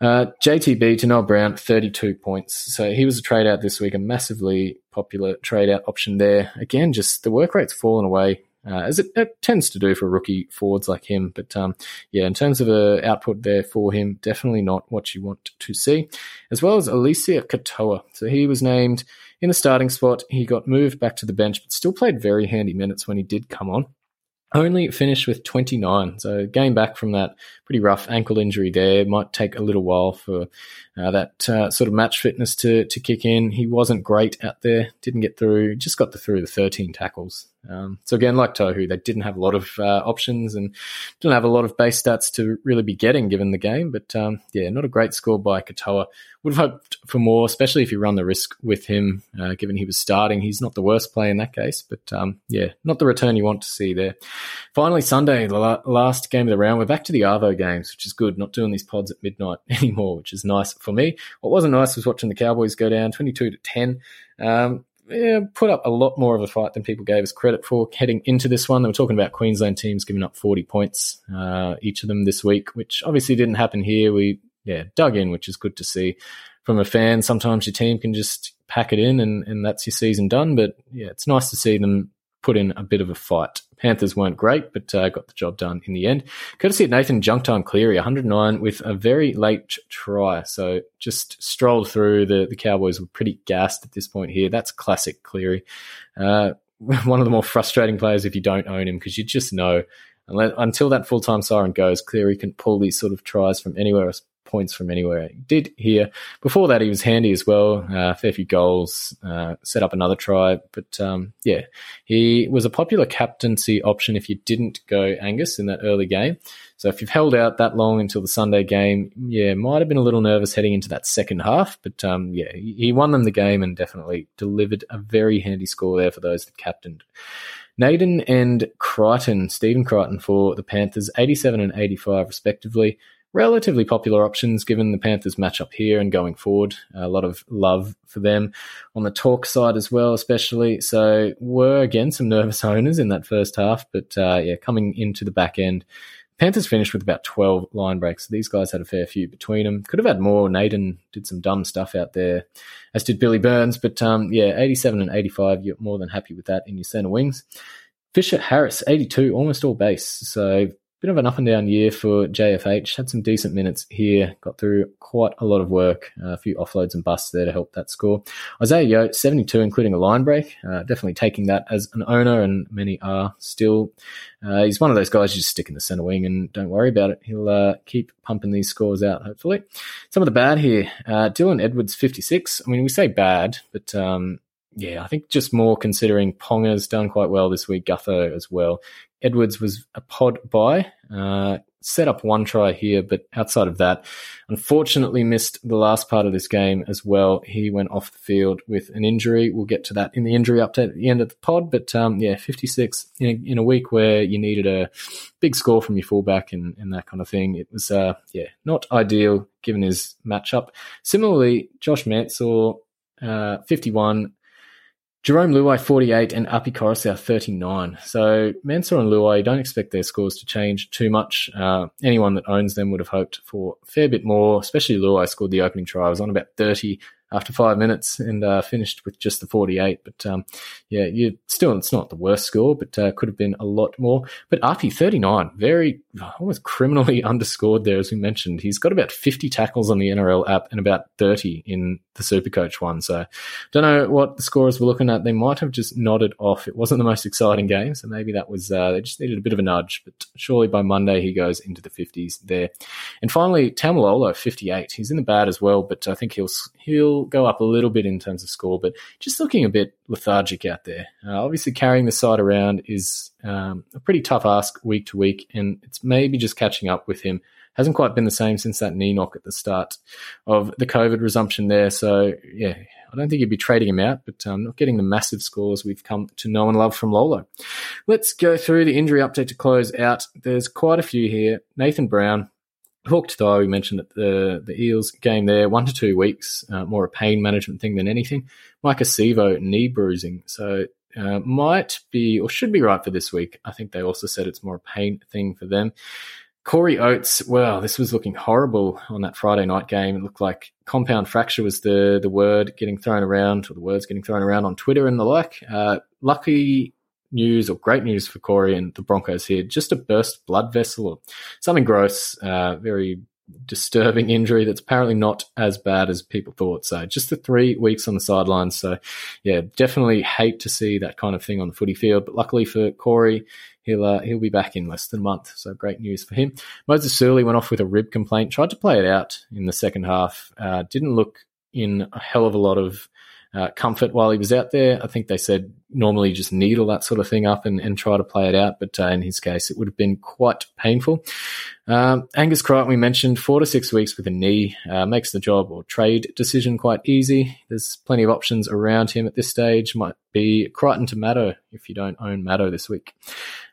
Uh, JTB to Noel Brown, 32 points. So he was a trade out this week, a massively popular trade out option there. Again, just the work rate's fallen away uh, as it, it, tends to do for rookie forwards like him. But um, yeah, in terms of a output there for him, definitely not what you want to see. As well as Eliesa Katoa. So he was named in the starting spot. He got moved back to the bench, but still played very handy minutes when he did come on. Only finished with 29. So game back from that pretty rough ankle injury there. Might take a little while for uh, that uh, sort of match fitness to, to kick in. He wasn't great out there. Didn't get through. Just got the, through the 13 tackles. Um, so again, like Tohu, they didn't have a lot of uh, options and didn't have a lot of base stats to really be getting given the game. But um, yeah, not a great score by Katoa. Would have hoped for more, especially if you run the risk with him, uh, given he was starting. He's not the worst player in that case, but um, yeah, not the return you want to see there. Finally, Sunday, the la- last game of the round, we're back to the Arvo games, which is good. Not doing these pods at midnight anymore, which is nice for me. What wasn't nice was watching the Cowboys go down 22 to 10. Um, yeah, put up a lot more of a fight than people gave us credit for heading into this one. They were talking about Queensland teams giving up 40 points, uh, each of them this week, which obviously didn't happen here. We yeah, dug in, which is good to see from a fan. Sometimes your team can just pack it in and, and that's your season done. But yeah, it's nice to see them put in a bit of a fight. Panthers weren't great, but uh, got the job done in the end. Courtesy of Nathan Junktime Cleary, 109 with a very late try. So just strolled through. The, the Cowboys were pretty gassed at this point here. That's classic Cleary. Uh, one of the more frustrating players if you don't own him because you just know until that full time siren goes, Cleary can pull these sort of tries from anywhere points from anywhere. He did here. Before that, he was handy as well. Uh, fair few goals, uh, set up another try. But um, yeah, he was a popular captaincy option if you didn't go Angus in that early game. So if you've held out that long until the Sunday game, yeah, might have been a little nervous heading into that second half. But um, yeah, he won them the game and definitely delivered a very handy score there for those that captained. Naden and Crichton, Stephen Crichton for the Panthers, 87 and 85 respectively relatively popular options given the Panthers matchup here and going forward. A lot of love for them on the talk side as well, especially. So were again some nervous owners in that first half, but uh, yeah, coming into the back end. Panthers finished with about 12 line breaks. these guys had a fair few between them. Could have had more. Naden did some dumb stuff out there, as did Billy Burns. But um, yeah, 87 and 85, you're more than happy with that in your centre wings. Fisher Harris, 82, almost all base. So bit of an up and down year for JFH. Had some decent minutes here, got through quite a lot of work, uh, a few offloads and busts there to help that score. Isaiah Yeo, 72, including a line break. Uh, definitely taking that as an owner, and many are still. Uh, he's one of those guys you just stick in the center wing and don't worry about it. He'll uh, keep pumping these scores out, hopefully. Some of the bad here uh, Dylan Edwards, 56. I mean, we say bad, but. Um, yeah, I think just more considering Ponga's done quite well this week, Gutho as well. Edwards was a pod by, uh, set up one try here, but outside of that, unfortunately missed the last part of this game as well. He went off the field with an injury. We'll get to that in the injury update at the end of the pod. But um, yeah, 56 in a, in a, week where you needed a big score from your fullback and, and that kind of thing. It was, uh, yeah, not ideal given his matchup. Similarly, Josh Mansour, uh, 51 Jarome Luai 48 and Api Koroisau 39. So Mansour and Luai, don't expect their scores to change too much. Uh, anyone that owns them would have hoped for a fair bit more, especially Luai scored the opening try. I was on about 30 after five minutes and uh, finished with just the 48. But um, yeah, you still, it's not the worst score, but uh, could have been a lot more. But Api, 39, very almost criminally underscored there, as we mentioned. He's got about 50 tackles on the NRL app and about 30 in the Supercoach one. So don't know what the scorers were looking at. They might have just nodded off. It wasn't the most exciting game, so maybe that was, uh, they just needed a bit of a nudge. But surely by Monday, he goes into the 50s there. And finally, Taumalolo 58. He's in the bad as well, but I think he'll, he'll, go up a little bit in terms of score, but just looking a bit lethargic out there. Uh, obviously, carrying the side around is um, a pretty tough ask week to week, and it's maybe just catching up with him. Hasn't quite been the same since that knee knock at the start of the COVID resumption there. So, yeah, I don't think you'd be trading him out, but um, not getting the massive scores we've come to know and love from Lolo. Let's go through the injury update to close out. There's quite a few here. Nathan Brown, hooked though. We mentioned that the the Eels game there, one to two weeks, uh, more a pain management thing than anything. Maika Sivo knee bruising, so uh, might be or should be right for this week. I think they also said it's more a pain thing for them. Corey Oates, well, this was looking horrible on that Friday night game. It looked like compound fracture was the the word getting thrown around, or the words getting thrown around on Twitter and the like. Uh, lucky news or great news for Corey and the Broncos here. Just a burst blood vessel or something gross, uh, very disturbing injury that's apparently not as bad as people thought. So just the three weeks on the sidelines. So yeah, definitely hate to see that kind of thing on the footy field. But luckily for Corey, he'll uh, he'll be back in less than a month. So great news for him. Moses Suli went off with a rib complaint. Tried to play it out in the second half. Uh, didn't look in a hell of a lot of uh, comfort while he was out there. I think they said normally just needle that sort of thing up and, and try to play it out. But uh, in his case, it would have been quite painful. Um, Angus Crichton, we mentioned four to six weeks with a knee, uh, makes the job or trade decision quite easy. There's plenty of options around him at this stage. Might be Crichton to Maddo if you don't own Maddo this week.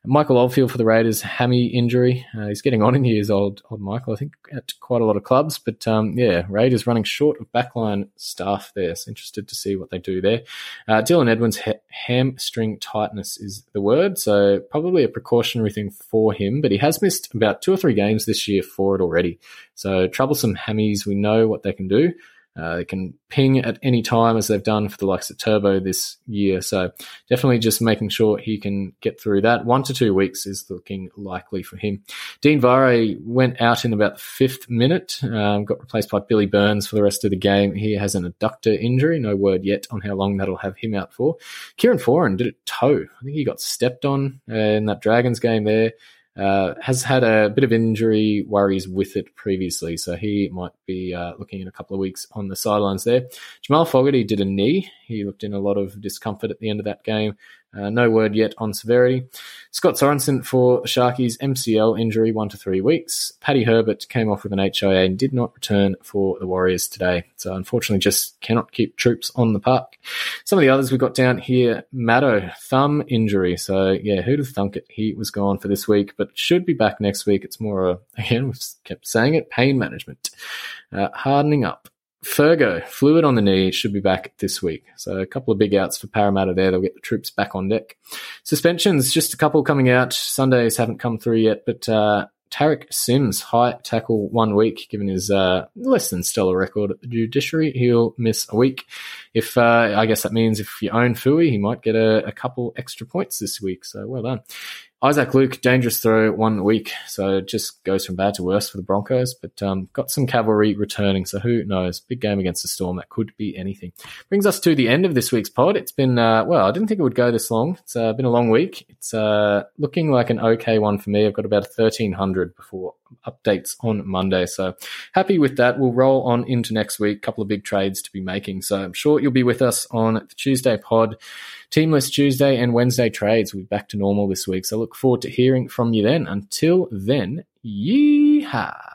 Michael Oldfield for the Raiders, hammy injury. Uh, he's getting on in years, old, old Michael, I think, at quite a lot of clubs. But um, yeah, Raiders running short of backline staff there. So interested to see what they do there. Uh, Dylan Edwards, hamstring tightness is the word. So probably a precautionary thing for him, but he has missed about two or three games this year for it already. So troublesome hammies, we know what they can do. Uh, they can ping at any time, as they've done for the likes of Turbo this year. So definitely just making sure he can get through that. One to two weeks is looking likely for him. Dean Whare went out in about the fifth minute, um, got replaced by Billy Burns for the rest of the game. He has an adductor injury. No word yet on how long that'll have him out for. Kieran Foran did it toe. I think he got stepped on in that Dragons game there. Uh, has had a bit of injury worries with it previously, so he might be uh, looking in a couple of weeks on the sidelines there. Jamal Fogarty did a knee. He looked in a lot of discomfort at the end of that game. Uh, no word yet on severity. Scott Sorensen for Sharkies MCL injury, one to three weeks. Paddy Herbert came off with an HIA and did not return for the Warriors today. So unfortunately, just cannot keep troops on the park. Some of the others we've got down here, Maddo, thumb injury. So yeah, who'd have thunk it? He was gone for this week, but should be back next week. It's more, a, again, we've kept saying it, pain management. Uh, hardening up. Fergo, fluid on the knee, should be back this week. So a couple of big outs for Parramatta there. They'll get the troops back on deck. Suspensions, just a couple coming out. Sundays haven't come through yet, but uh, Tariq Sims, high tackle one week, given his uh, less than stellar record at the judiciary. He'll miss a week. If uh, I guess that means if you own Fui, he might get a, a couple extra points this week. So well done. Isaac Luke, dangerous throw one week, so it just goes from bad to worse for the Broncos. But um, got some cavalry returning, so who knows? Big game against the Storm, that could be anything. Brings us to the end of this week's pod. It's been uh, well, I didn't think it would go this long. It's uh, been a long week. It's uh, looking like an okay one for me. I've got about thirteen hundred before updates on Monday, so happy with that. We'll roll on into next week. Couple of big trades to be making, so I'm sure you'll be with us on the Tuesday pod. Teamless Tuesday and Wednesday trades We'll be back to normal this week. So look forward to hearing from you then. Until then, yeehaw.